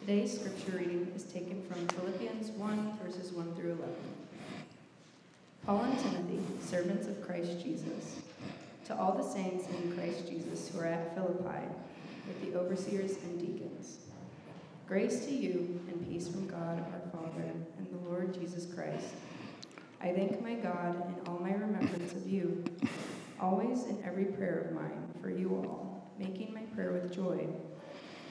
Today's scripture reading is taken from Philippians 1, verses 1 through 11. Paul and Timothy, servants of Christ Jesus, to all the saints in Christ Jesus who are at Philippi, with the overseers and deacons. Grace to you and peace from God our Father and the Lord Jesus Christ. I thank my God in all my remembrance of you, always in every prayer of mine for you all, making my prayer with joy,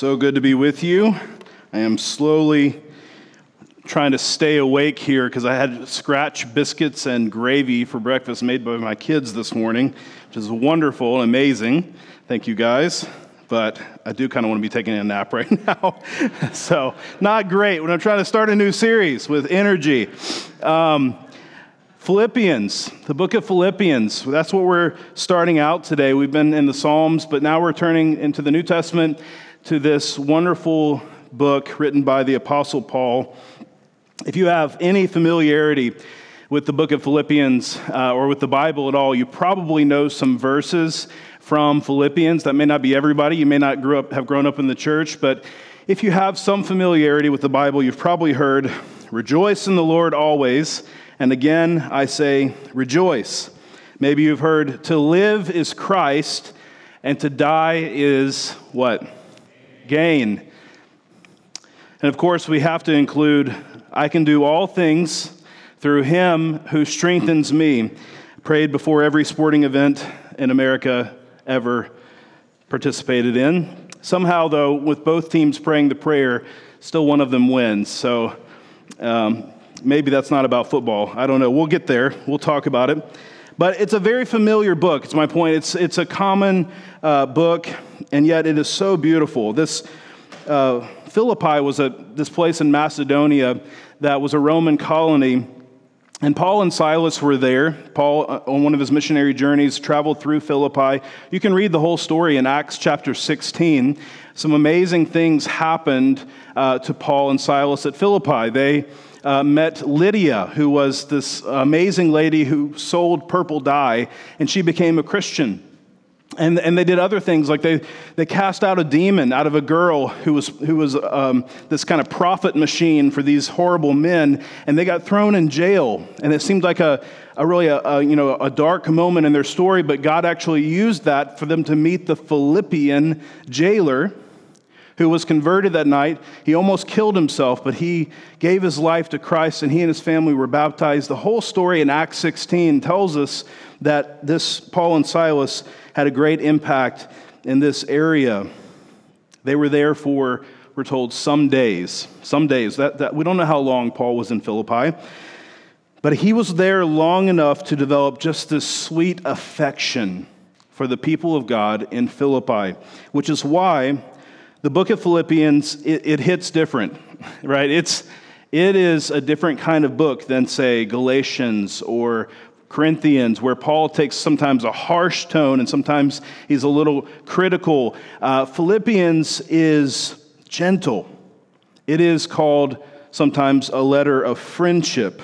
So good to be with you. I am slowly trying to stay awake here because I had scratch biscuits and gravy for breakfast made by my kids this morning, which is wonderful and amazing. Thank you guys. But I do kind of want to be taking a nap right now. so, not great when I'm trying to start a new series with energy. Um, Philippians, the book of Philippians. That's what we're starting out today. We've been in the Psalms, but now we're turning into the New Testament to this wonderful book written by the Apostle Paul. If you have any familiarity with the book of Philippians uh, or with the Bible at all, you probably know some verses from Philippians. That may not be everybody. You may not grew up, have grown up in the church, but if you have some familiarity with the Bible, you've probably heard, Rejoice in the Lord always. And again, I say, Rejoice. Maybe you've heard, To live is Christ, and to die is what? Gain. And of course, we have to include I can do all things through him who strengthens me. Prayed before every sporting event in America ever participated in. Somehow, though, with both teams praying the prayer, still one of them wins. So um, maybe that's not about football. I don't know. We'll get there, we'll talk about it. But it's a very familiar book. It's my point. It's, it's a common uh, book, and yet it is so beautiful. This. Uh, Philippi was a, this place in Macedonia that was a Roman colony. And Paul and Silas were there. Paul, uh, on one of his missionary journeys, traveled through Philippi. You can read the whole story in Acts chapter 16. Some amazing things happened uh, to Paul and Silas at Philippi. They uh, met Lydia, who was this amazing lady who sold purple dye, and she became a Christian. And, and they did other things, like they, they cast out a demon out of a girl who was, who was um, this kind of prophet machine for these horrible men, and they got thrown in jail. And it seemed like a, a really a, a, you know, a dark moment in their story, but God actually used that for them to meet the Philippian jailer who was converted that night. He almost killed himself, but he gave his life to Christ and he and his family were baptized. The whole story in Acts 16 tells us that this Paul and Silas had a great impact in this area. They were there for, we're told, some days. Some days. That, that, we don't know how long Paul was in Philippi, but he was there long enough to develop just this sweet affection for the people of God in Philippi, which is why the book of Philippians, it, it hits different, right? It's, it is a different kind of book than, say, Galatians or Corinthians, where Paul takes sometimes a harsh tone and sometimes he's a little critical. Uh, Philippians is gentle. It is called sometimes a letter of friendship.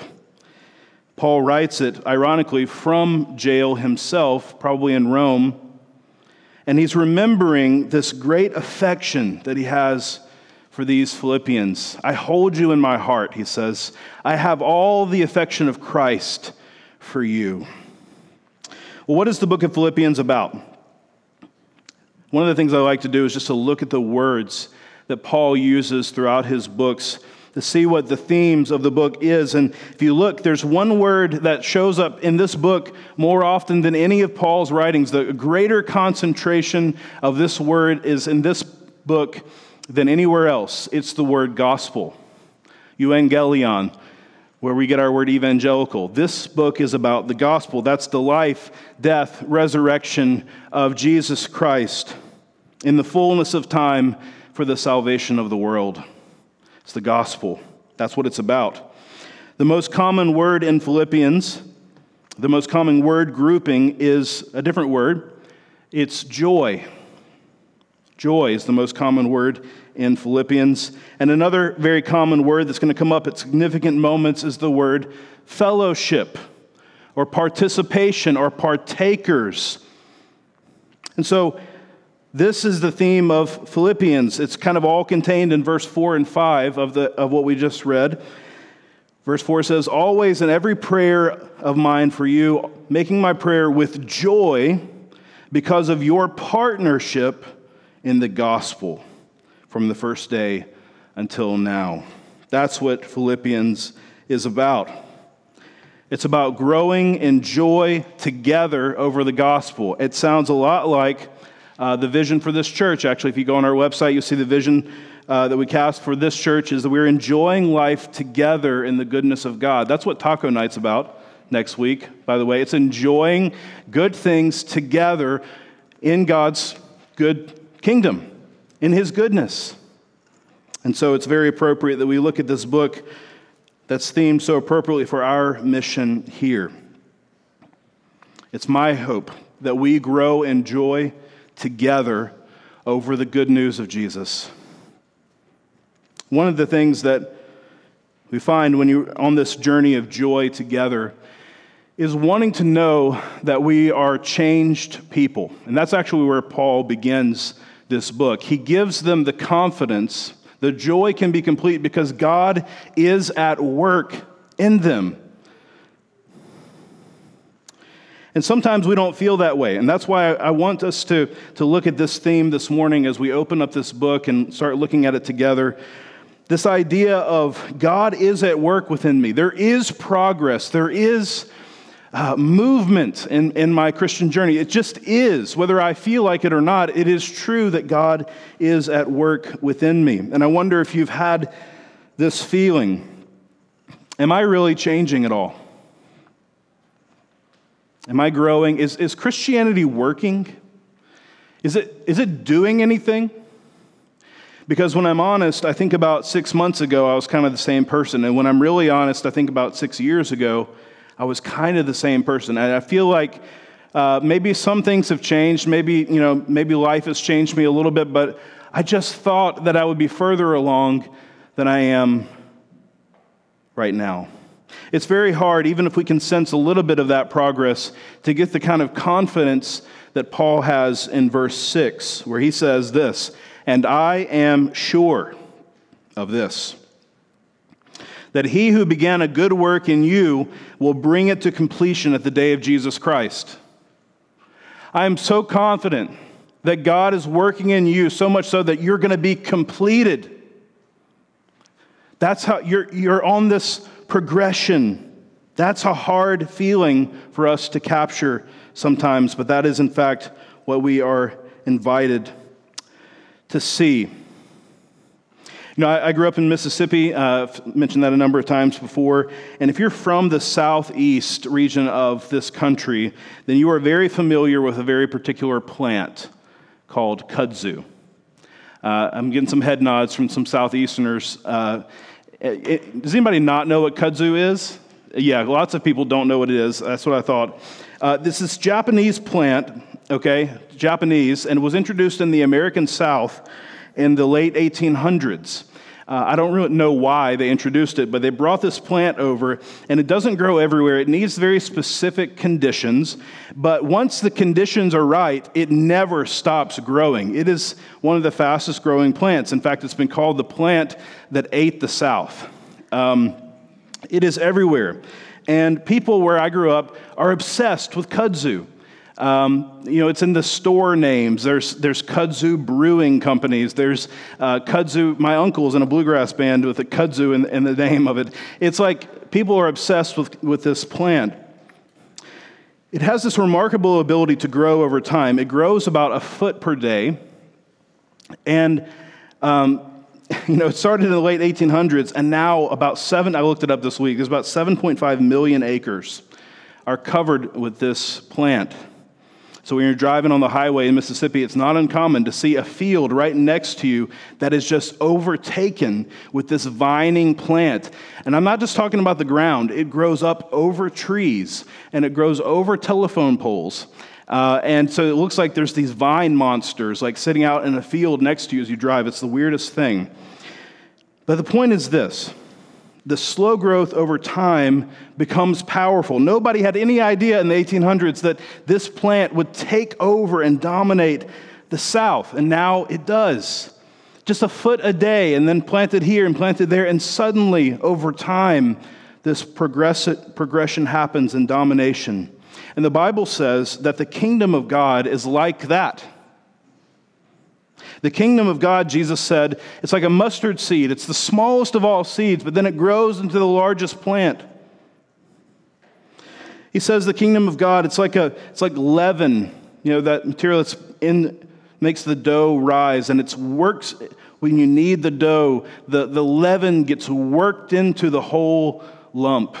Paul writes it, ironically, from jail himself, probably in Rome. And he's remembering this great affection that he has for these Philippians. I hold you in my heart, he says. I have all the affection of Christ for you. Well, what is the book of Philippians about? One of the things I like to do is just to look at the words that Paul uses throughout his books to see what the themes of the book is. And if you look, there's one word that shows up in this book more often than any of Paul's writings. The greater concentration of this word is in this book than anywhere else. It's the word gospel, euangelion, where we get our word evangelical. This book is about the gospel. That's the life, death, resurrection of Jesus Christ in the fullness of time for the salvation of the world. It's the gospel. That's what it's about. The most common word in Philippians, the most common word grouping is a different word. It's joy. Joy is the most common word in Philippians. And another very common word that's going to come up at significant moments is the word fellowship or participation or partakers. And so this is the theme of Philippians. It's kind of all contained in verse 4 and 5 of, the, of what we just read. Verse 4 says, Always in every prayer of mine for you, making my prayer with joy because of your partnership in the gospel from the first day until now. That's what Philippians is about. It's about growing in joy together over the gospel. It sounds a lot like uh, the vision for this church. Actually, if you go on our website, you'll see the vision uh, that we cast for this church is that we're enjoying life together in the goodness of God. That's what Taco Night's about next week, by the way. It's enjoying good things together in God's good kingdom in his goodness. And so it's very appropriate that we look at this book that's themed so appropriately for our mission here. It's my hope that we grow in joy together over the good news of Jesus. One of the things that we find when you're on this journey of joy together is wanting to know that we are changed people. And that's actually where Paul begins this book. He gives them the confidence, the joy can be complete because God is at work in them. And sometimes we don't feel that way. And that's why I want us to, to look at this theme this morning as we open up this book and start looking at it together. This idea of God is at work within me. There is progress. There is uh, movement in, in my Christian journey. It just is. Whether I feel like it or not, it is true that God is at work within me. And I wonder if you've had this feeling Am I really changing at all? Am I growing? Is, is Christianity working? Is it, is it doing anything? Because when I'm honest, I think about six months ago, I was kind of the same person. And when I'm really honest, I think about six years ago, I was kind of the same person. And I feel like uh, maybe some things have changed. Maybe, you know, maybe life has changed me a little bit, but I just thought that I would be further along than I am right now. It's very hard, even if we can sense a little bit of that progress, to get the kind of confidence that Paul has in verse 6, where he says this, and I am sure of this that he who began a good work in you will bring it to completion at the day of Jesus Christ. I am so confident that God is working in you so much so that you're going to be completed. That's how you're, you're on this progression. That's a hard feeling for us to capture sometimes, but that is, in fact, what we are invited to see. You know, I, I grew up in Mississippi, uh, mentioned that a number of times before. And if you're from the southeast region of this country, then you are very familiar with a very particular plant called kudzu. Uh, I'm getting some head nods from some southeasterners. Uh, it, does anybody not know what kudzu is? Yeah, lots of people don't know what it is. That's what I thought. Uh, this is Japanese plant, okay, Japanese, and was introduced in the American South in the late 1800s. Uh, I don't really know why they introduced it, but they brought this plant over, and it doesn't grow everywhere. It needs very specific conditions, but once the conditions are right, it never stops growing. It is one of the fastest growing plants. In fact, it's been called the plant that ate the South. Um, it is everywhere. And people where I grew up are obsessed with kudzu. Um, you know, it's in the store names. There's, there's kudzu brewing companies. There's uh, kudzu. My uncle's in a bluegrass band with a kudzu in, in the name of it. It's like people are obsessed with, with this plant. It has this remarkable ability to grow over time. It grows about a foot per day. And, um, you know, it started in the late 1800s, and now about seven, I looked it up this week, there's about 7.5 million acres are covered with this plant. So when you're driving on the highway in Mississippi, it's not uncommon to see a field right next to you that is just overtaken with this vining plant. And I'm not just talking about the ground, it grows up over trees and it grows over telephone poles. Uh, and so it looks like there's these vine monsters like sitting out in a field next to you as you drive. It's the weirdest thing. But the point is this the slow growth over time becomes powerful. Nobody had any idea in the 1800s that this plant would take over and dominate the South, and now it does. Just a foot a day, and then planted here and planted there, and suddenly, over time, this progression happens in domination. And the Bible says that the kingdom of God is like that. The kingdom of God, Jesus said, it's like a mustard seed. It's the smallest of all seeds, but then it grows into the largest plant. He says the kingdom of God, it's like a it's like leaven, you know, that material that's in makes the dough rise, and it works when you knead the dough, the, the leaven gets worked into the whole lump.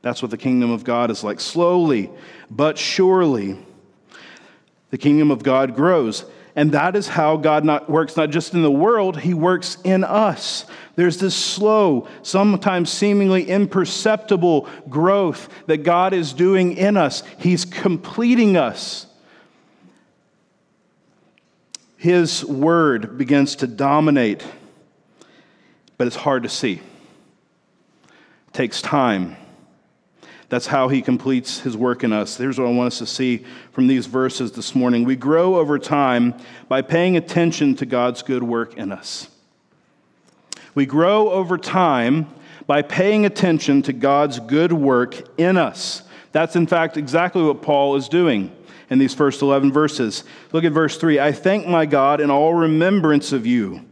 That's what the kingdom of God is like. Slowly but surely, the kingdom of God grows. And that is how God not, works, not just in the world, He works in us. There's this slow, sometimes seemingly imperceptible growth that God is doing in us. He's completing us. His word begins to dominate, but it's hard to see. It takes time. That's how he completes his work in us. Here's what I want us to see from these verses this morning. We grow over time by paying attention to God's good work in us. We grow over time by paying attention to God's good work in us. That's, in fact, exactly what Paul is doing in these first 11 verses. Look at verse 3 I thank my God in all remembrance of you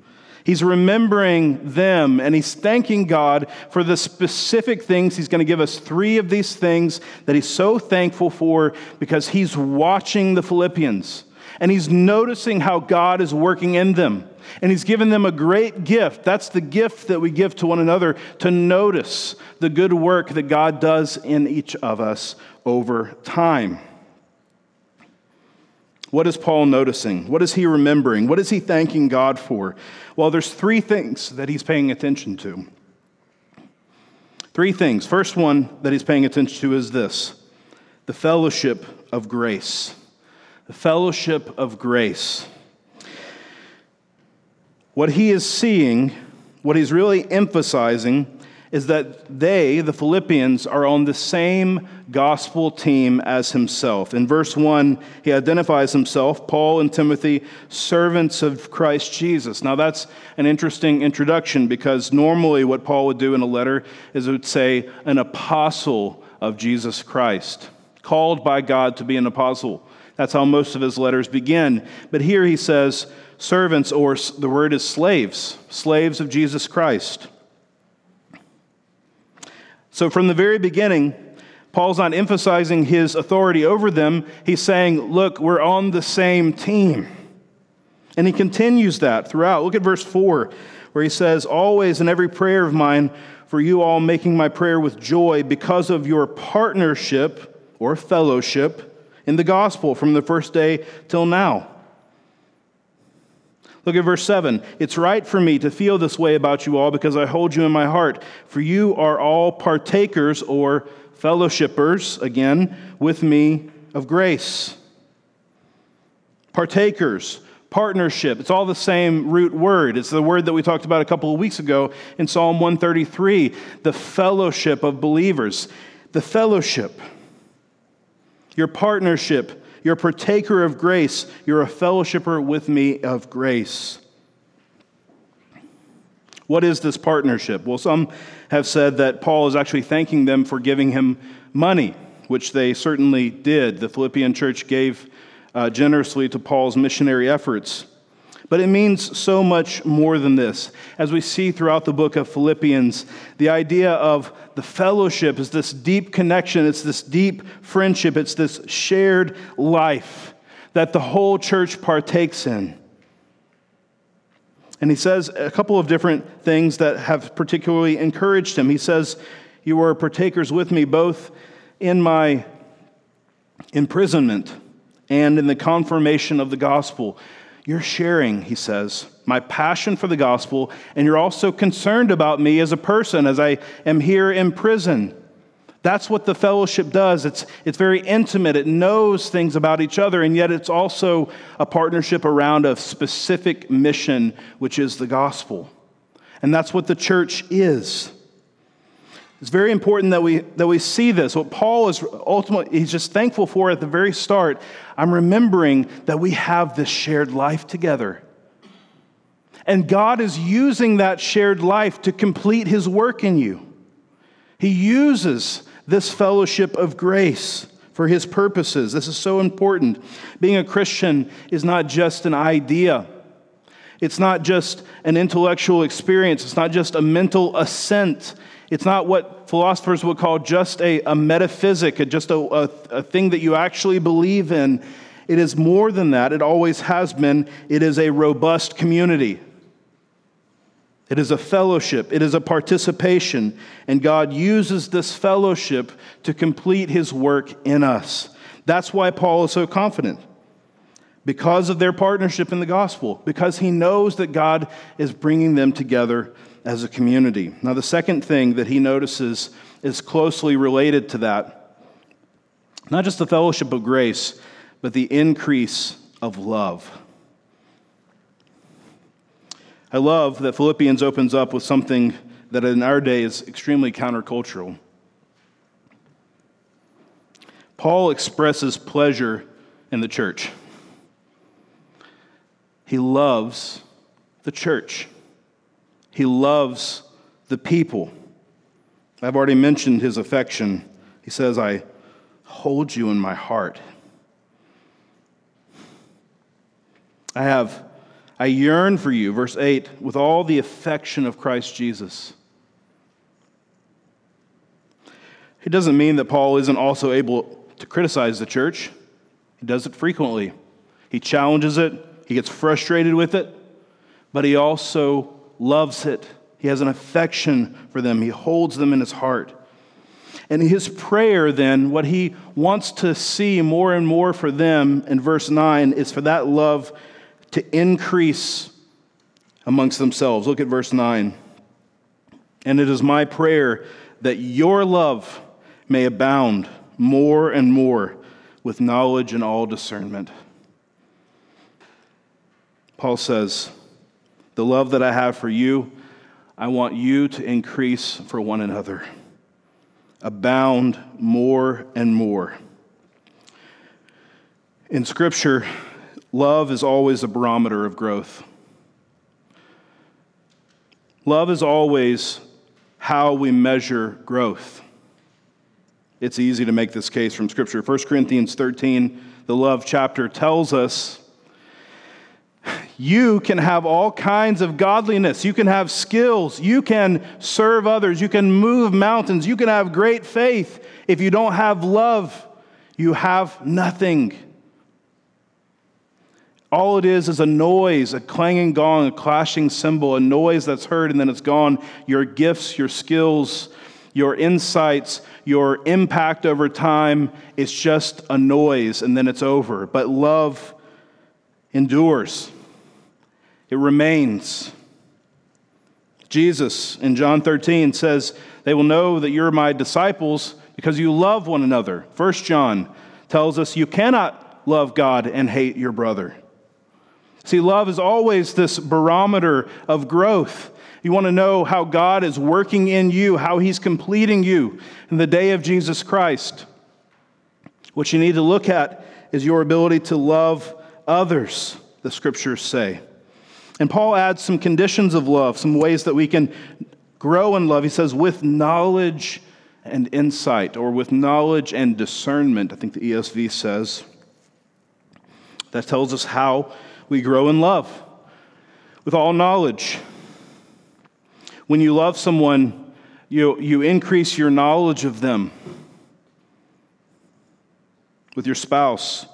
He's remembering them and he's thanking God for the specific things. He's going to give us three of these things that he's so thankful for because he's watching the Philippians and he's noticing how God is working in them. And he's given them a great gift. That's the gift that we give to one another to notice the good work that God does in each of us over time. What is Paul noticing? What is he remembering? What is he thanking God for? Well, there's three things that he's paying attention to. Three things. First one that he's paying attention to is this the fellowship of grace. The fellowship of grace. What he is seeing, what he's really emphasizing, is that they, the Philippians, are on the same gospel team as himself. In verse 1, he identifies himself, Paul and Timothy, servants of Christ Jesus. Now, that's an interesting introduction because normally what Paul would do in a letter is it would say, an apostle of Jesus Christ, called by God to be an apostle. That's how most of his letters begin. But here he says, servants, or the word is slaves, slaves of Jesus Christ. So, from the very beginning, Paul's not emphasizing his authority over them. He's saying, Look, we're on the same team. And he continues that throughout. Look at verse 4, where he says, Always in every prayer of mine, for you all making my prayer with joy because of your partnership or fellowship in the gospel from the first day till now. Look at verse 7. It's right for me to feel this way about you all because I hold you in my heart. For you are all partakers or fellowshippers, again, with me of grace. Partakers, partnership. It's all the same root word. It's the word that we talked about a couple of weeks ago in Psalm 133 the fellowship of believers. The fellowship, your partnership you're a partaker of grace. You're a fellowshipper with me of grace. What is this partnership? Well, some have said that Paul is actually thanking them for giving him money. which they certainly did. The Philippian church gave uh, generously to Paul's missionary efforts. But it means so much more than this. As we see throughout the book of Philippians, the idea of the fellowship is this deep connection, it's this deep friendship, it's this shared life that the whole church partakes in. And he says a couple of different things that have particularly encouraged him. He says, You are partakers with me both in my imprisonment and in the confirmation of the gospel. You're sharing, he says, my passion for the gospel, and you're also concerned about me as a person as I am here in prison. That's what the fellowship does. It's, it's very intimate. It knows things about each other, and yet it's also a partnership around a specific mission, which is the gospel. And that's what the church is. It's very important that we, that we see this. What Paul is ultimately, he's just thankful for at the very start. I'm remembering that we have this shared life together. And God is using that shared life to complete his work in you. He uses this fellowship of grace for his purposes. This is so important. Being a Christian is not just an idea. It's not just an intellectual experience. It's not just a mental assent. It's not what philosophers would call just a, a metaphysic, just a, a, a thing that you actually believe in. It is more than that. It always has been. It is a robust community. It is a fellowship, it is a participation, and God uses this fellowship to complete his work in us. That's why Paul is so confident. Because of their partnership in the gospel, because he knows that God is bringing them together as a community. Now, the second thing that he notices is closely related to that not just the fellowship of grace, but the increase of love. I love that Philippians opens up with something that in our day is extremely countercultural. Paul expresses pleasure in the church. He loves the church. He loves the people. I've already mentioned his affection. He says, I hold you in my heart. I have, I yearn for you, verse 8, with all the affection of Christ Jesus. It doesn't mean that Paul isn't also able to criticize the church. He does it frequently. He challenges it, he gets frustrated with it, but he also loves it. He has an affection for them, he holds them in his heart. And his prayer, then, what he wants to see more and more for them in verse 9 is for that love to increase amongst themselves. Look at verse 9. And it is my prayer that your love may abound more and more with knowledge and all discernment. Paul says, the love that I have for you, I want you to increase for one another, abound more and more. In Scripture, love is always a barometer of growth. Love is always how we measure growth. It's easy to make this case from Scripture. 1 Corinthians 13, the love chapter, tells us you can have all kinds of godliness. You can have skills. You can serve others. You can move mountains. You can have great faith. If you don't have love, you have nothing. All it is is a noise, a clanging gong, a clashing cymbal, a noise that's heard and then it's gone. Your gifts, your skills, your insights, your impact over time, it's just a noise and then it's over. But love endures. It remains. Jesus in John 13 says, They will know that you're my disciples because you love one another. First John tells us you cannot love God and hate your brother. See, love is always this barometer of growth. You want to know how God is working in you, how He's completing you in the day of Jesus Christ. What you need to look at is your ability to love others, the scriptures say. And Paul adds some conditions of love, some ways that we can grow in love. He says, with knowledge and insight, or with knowledge and discernment, I think the ESV says. That tells us how we grow in love with all knowledge. When you love someone, you, you increase your knowledge of them. With your spouse,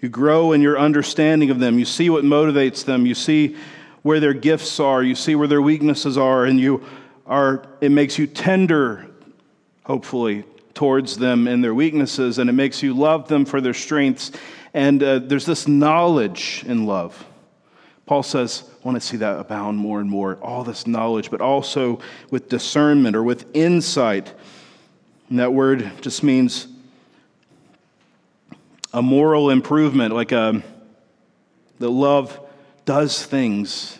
you grow in your understanding of them. You see what motivates them. You see where their gifts are. You see where their weaknesses are. And you are, it makes you tender, hopefully, towards them and their weaknesses. And it makes you love them for their strengths. And uh, there's this knowledge in love. Paul says, I want to see that abound more and more. All this knowledge, but also with discernment or with insight. And that word just means a moral improvement, like a, um, the love does things,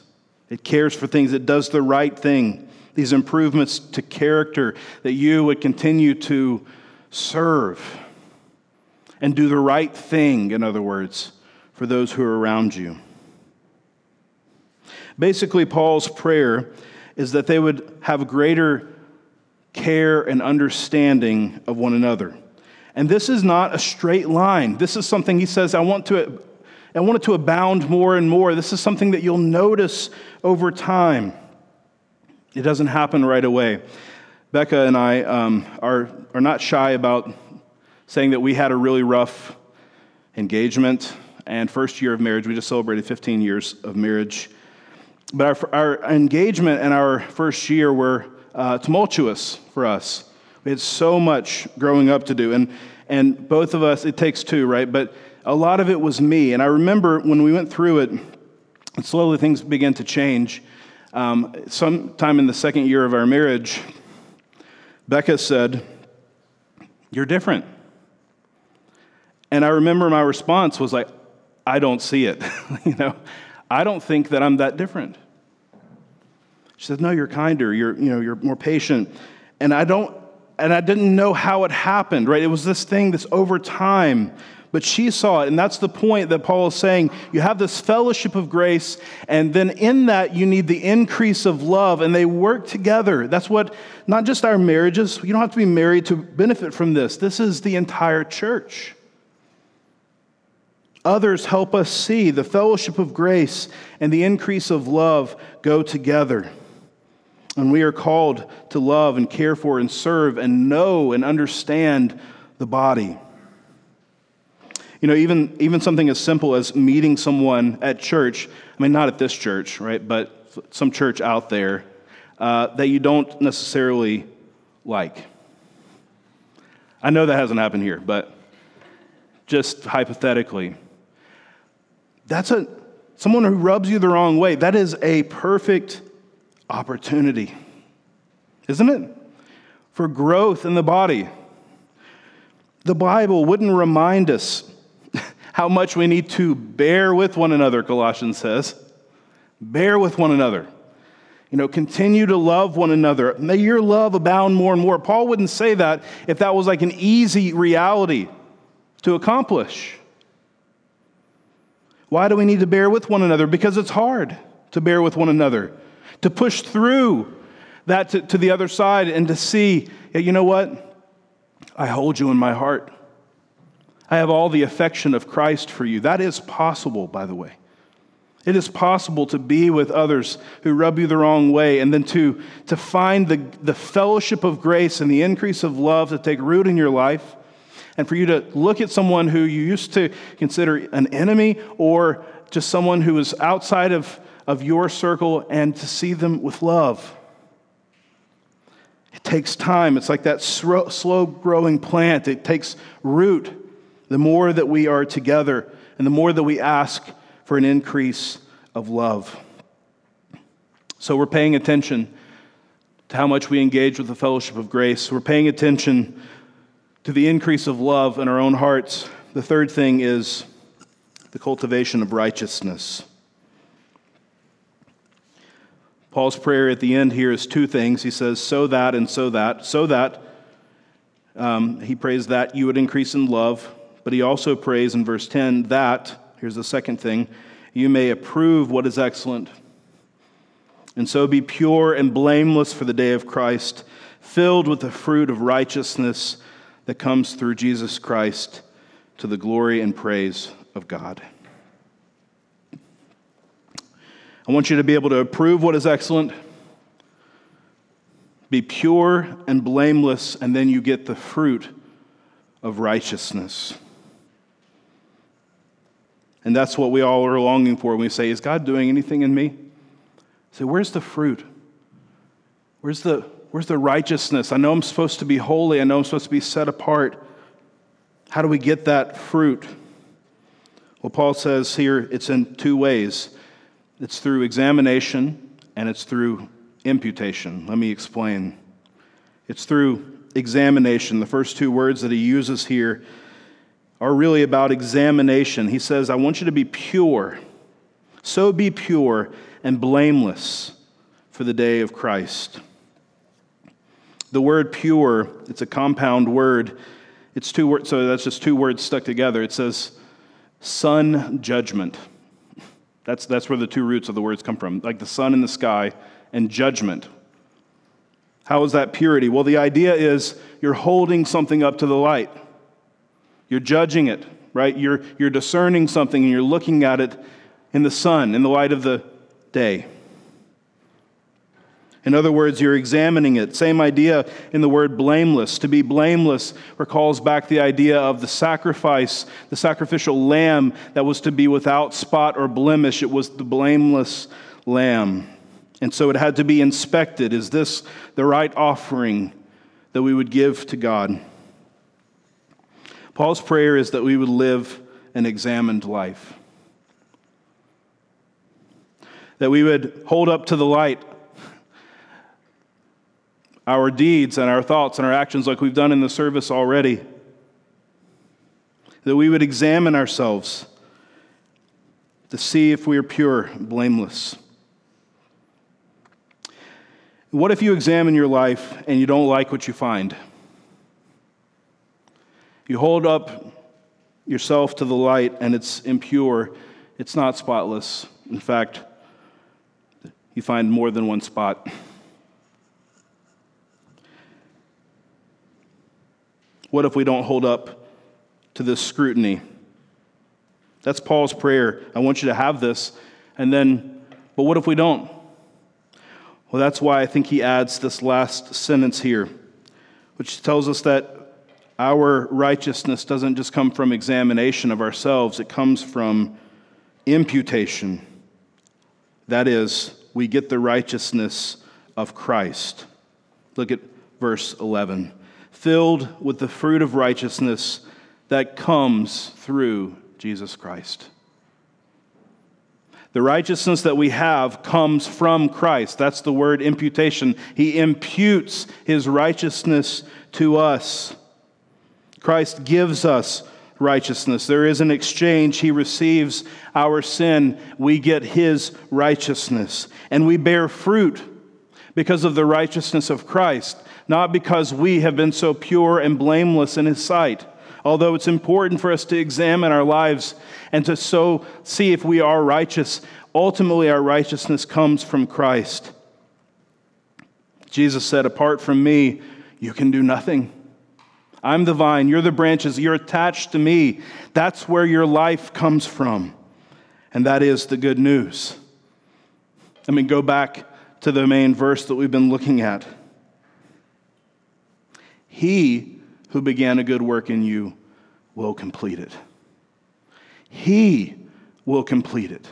it cares for things, it does the right thing. These improvements to character that you would continue to serve and do the right thing, in other words, for those who are around you. Basically, Paul's prayer is that they would have greater care and understanding of one another. And this is not a straight line. This is something he says, I want to I want it to abound more and more. This is something that you'll notice over time. It doesn't happen right away. Becca and I um, are, are not shy about saying that we had a really rough engagement and first year of marriage. We just celebrated 15 years of marriage. But our, our engagement and our first year were uh, tumultuous for us. We had so much growing up to do. And, and both of us, it takes two, right? But a lot of it was me. And I remember when we went through it, and slowly things began to change. Um, sometime in the second year of our marriage, Becca said, You're different. And I remember my response was like, I don't see it. you know, I don't think that I'm that different. She said, No, you're kinder, you're, you know, you're more patient. And I don't, and I didn't know how it happened, right? It was this thing, this over time. But she saw it, and that's the point that Paul is saying. You have this fellowship of grace, and then in that, you need the increase of love, and they work together. That's what, not just our marriages, you don't have to be married to benefit from this. This is the entire church. Others help us see the fellowship of grace and the increase of love go together. And we are called to love and care for and serve and know and understand the body. You know, even, even something as simple as meeting someone at church, I mean, not at this church, right, but some church out there uh, that you don't necessarily like. I know that hasn't happened here, but just hypothetically that's a, someone who rubs you the wrong way. That is a perfect opportunity, isn't it? For growth in the body. The Bible wouldn't remind us how much we need to bear with one another, Colossians says. Bear with one another. You know, continue to love one another. May your love abound more and more. Paul wouldn't say that if that was like an easy reality to accomplish. Why do we need to bear with one another? Because it's hard to bear with one another, to push through that to, to the other side and to see, you know what? I hold you in my heart. I have all the affection of Christ for you. That is possible, by the way. It is possible to be with others who rub you the wrong way and then to, to find the, the fellowship of grace and the increase of love to take root in your life and for you to look at someone who you used to consider an enemy or just someone who is outside of, of your circle and to see them with love. It takes time. It's like that slow growing plant, it takes root. The more that we are together and the more that we ask for an increase of love. So we're paying attention to how much we engage with the fellowship of grace. We're paying attention to the increase of love in our own hearts. The third thing is the cultivation of righteousness. Paul's prayer at the end here is two things. He says, so that and so that. So that, um, he prays that you would increase in love, but he also prays in verse 10 that, here's the second thing, you may approve what is excellent, and so be pure and blameless for the day of Christ filled with the fruit of righteousness that comes through Jesus Christ to the glory and praise of God. I want you to be able to approve what is excellent, be pure and blameless, and then you get the fruit of righteousness. And that's what we all are longing for when we say, Is God doing anything in me? Say, where's the fruit? Where's the, where's the righteousness? I know I'm supposed to be holy. I know I'm supposed to be set apart. How do we get that fruit? Well, Paul says here it's in two ways it's through examination and it's through imputation. Let me explain. It's through examination. The first two words that he uses here are really about examination. He says, I want you to be pure. So be pure and blameless for the day of Christ. The word pure, it's a compound word. It's two words, so that's just two words stuck together. It says sun judgment. That's, that's where the two roots of the words come from, like the sun in the sky and judgment. How is that purity? Well, the idea is you're holding something up to the light. You're judging it, right? You're, you're discerning something and you're looking at it in the sun, in the light of the day. In other words, you're examining it. Same idea in the word blameless. To be blameless recalls back the idea of the sacrifice, the sacrificial lamb that was to be without spot or blemish. It was the blameless lamb. And so it had to be inspected. Is this the right offering that we would give to God? Paul's prayer is that we would live an examined life, that we would hold up to the light our deeds and our thoughts and our actions, like we've done in the service already. That we would examine ourselves to see if we are pure, blameless. What if you examine your life and you don't like what you find? You hold up yourself to the light and it's impure, it's not spotless. In fact, you find more than one spot. What if we don't hold up to this scrutiny? That's Paul's prayer. I want you to have this. And then, but what if we don't? Well, that's why I think he adds this last sentence here, which tells us that our righteousness doesn't just come from examination of ourselves, it comes from imputation. That is, we get the righteousness of Christ. Look at verse 11 filled with the fruit of righteousness that comes through Jesus Christ. The righteousness that we have comes from Christ. That's the word imputation. He imputes his righteousness to us. Christ gives us righteousness. There is an exchange. He receives our sin. We get his righteousness. And we bear fruit because of the righteousness of Christ not because we have been so pure and blameless in His sight. Although it's important for us to examine our lives and to so see if we are righteous, ultimately our righteousness comes from Christ. Jesus said, Apart from me, you can do nothing. I'm the vine, you're the branches, you're attached to me. That's where your life comes from. And that is the good news. Let me go back to the main verse that we've been looking at. He who began a good work in you will complete it. He will complete it.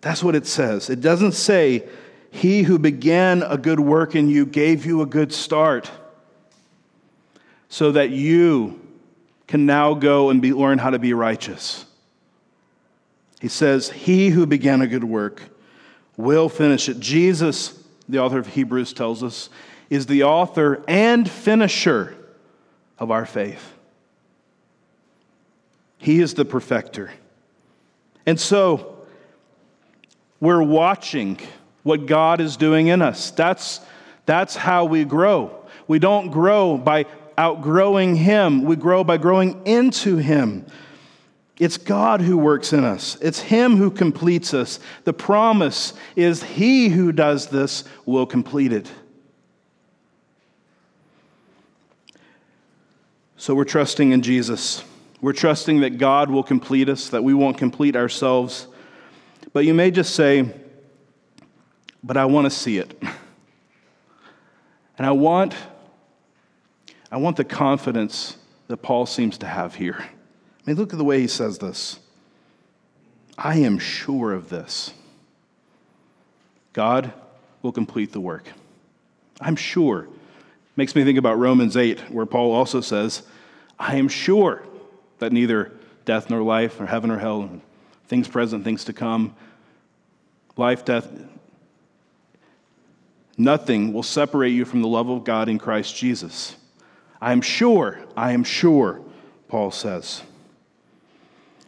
That's what it says. It doesn't say, He who began a good work in you gave you a good start so that you can now go and be, learn how to be righteous. He says, He who began a good work will finish it. Jesus, the author of Hebrews, tells us, is the author and finisher of our faith. He is the perfecter. And so, we're watching what God is doing in us. That's, that's how we grow. We don't grow by outgrowing Him. We grow by growing into Him. It's God who works in us, it's Him who completes us. The promise is He who does this will complete it. So we're trusting in Jesus. We're trusting that God will complete us, that we won't complete ourselves. But you may just say, But I want to see it. And I want I want the confidence that Paul seems to have here. I mean, look at the way he says this. I am sure of this. God will complete the work. I'm sure. Makes me think about Romans 8, where Paul also says, I am sure that neither death nor life, nor heaven or hell, things present, things to come, life, death, nothing will separate you from the love of God in Christ Jesus. I am sure, I am sure, Paul says.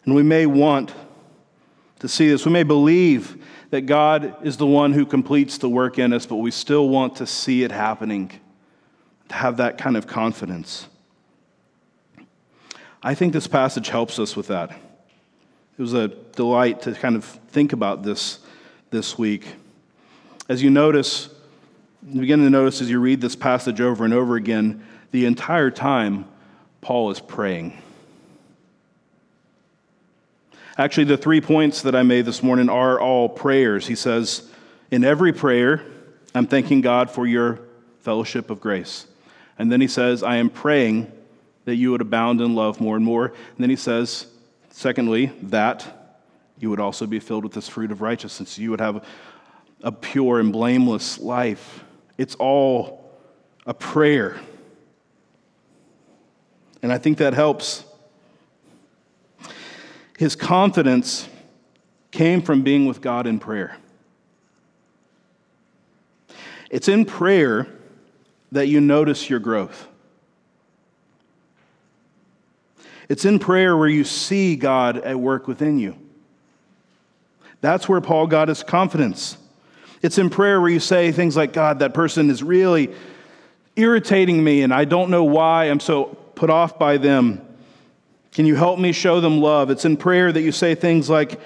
And we may want to see this. We may believe that God is the one who completes the work in us, but we still want to see it happening, to have that kind of confidence. I think this passage helps us with that. It was a delight to kind of think about this this week. As you notice, you begin to notice as you read this passage over and over again, the entire time, Paul is praying. Actually, the three points that I made this morning are all prayers. He says, In every prayer, I'm thanking God for your fellowship of grace. And then he says, I am praying that you would abound in love more and more. And then he says, secondly, that you would also be filled with this fruit of righteousness. You would have a pure and blameless life. It's all a prayer. And I think that helps. His confidence came from being with God in prayer. It's in prayer that you notice your growth. It's in prayer where you see God at work within you. That's where Paul got his confidence. It's in prayer where you say things like, God, that person is really irritating me, and I don't know why I'm so put off by them. Can you help me show them love? It's in prayer that you say things like,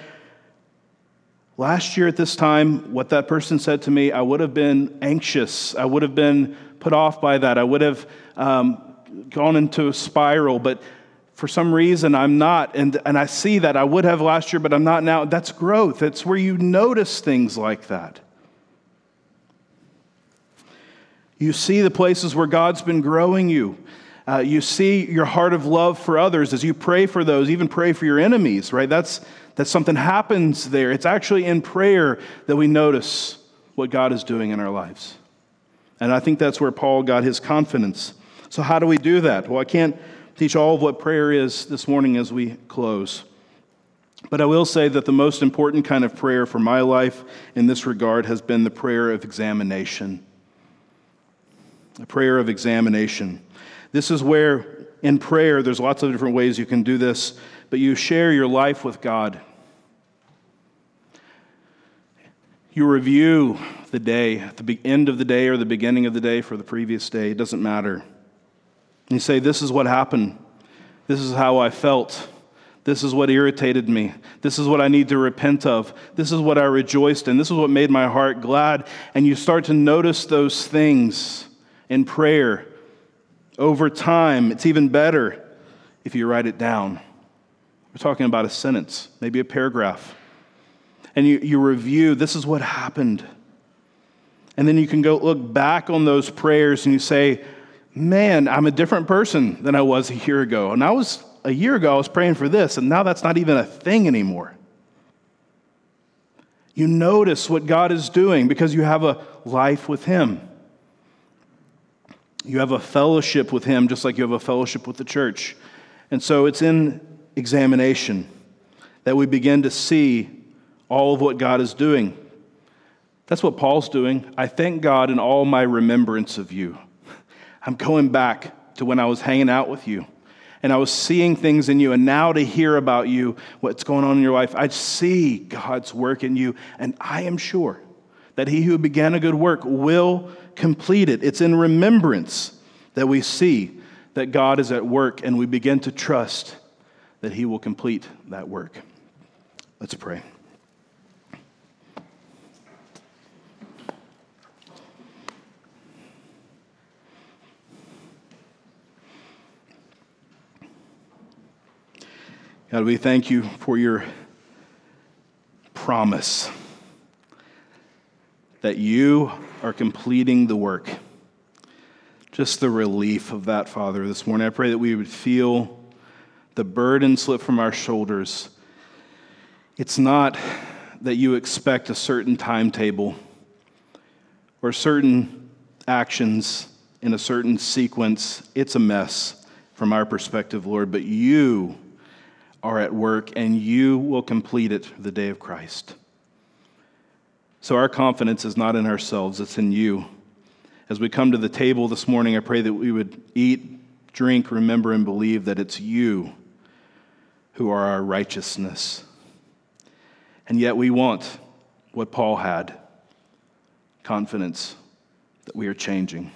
Last year at this time, what that person said to me, I would have been anxious. I would have been put off by that. I would have um, gone into a spiral, but for some reason I'm not. And, and I see that I would have last year, but I'm not now. That's growth. It's where you notice things like that. You see the places where God's been growing you. Uh, you see your heart of love for others as you pray for those, even pray for your enemies, right? That's, that something happens there. It's actually in prayer that we notice what God is doing in our lives. And I think that's where Paul got his confidence. So, how do we do that? Well, I can't teach all of what prayer is this morning as we close. But I will say that the most important kind of prayer for my life in this regard has been the prayer of examination a prayer of examination. This is where, in prayer, there's lots of different ways you can do this, but you share your life with God. You review the day, at the end of the day or the beginning of the day for the previous day, it doesn't matter. And you say, This is what happened. This is how I felt. This is what irritated me. This is what I need to repent of. This is what I rejoiced in. This is what made my heart glad. And you start to notice those things in prayer over time. It's even better if you write it down. We're talking about a sentence, maybe a paragraph. And you, you review this is what happened. And then you can go look back on those prayers and you say, man, I'm a different person than I was a year ago. And I was, a year ago, I was praying for this, and now that's not even a thing anymore. You notice what God is doing because you have a life with Him. You have a fellowship with Him just like you have a fellowship with the church. And so it's in examination that we begin to see all of what God is doing. That's what Paul's doing. I thank God in all my remembrance of you. I'm going back to when I was hanging out with you and I was seeing things in you. And now to hear about you, what's going on in your life, I see God's work in you. And I am sure that he who began a good work will complete it. It's in remembrance that we see that God is at work and we begin to trust that he will complete that work. Let's pray. God, we thank you for your promise that you are completing the work. Just the relief of that, Father, this morning. I pray that we would feel the burden slip from our shoulders. It's not that you expect a certain timetable or certain actions in a certain sequence. It's a mess from our perspective, Lord, but you are at work and you will complete it the day of Christ. So our confidence is not in ourselves, it's in you. As we come to the table this morning, I pray that we would eat, drink, remember, and believe that it's you who are our righteousness. And yet we want what Paul had confidence that we are changing.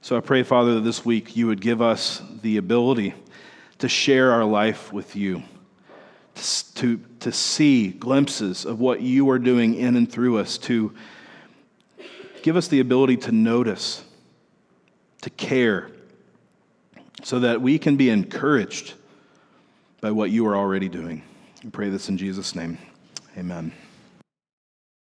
So I pray, Father, that this week you would give us the ability to share our life with you, to, to see glimpses of what you are doing in and through us, to give us the ability to notice, to care, so that we can be encouraged by what you are already doing. We pray this in Jesus' name. Amen.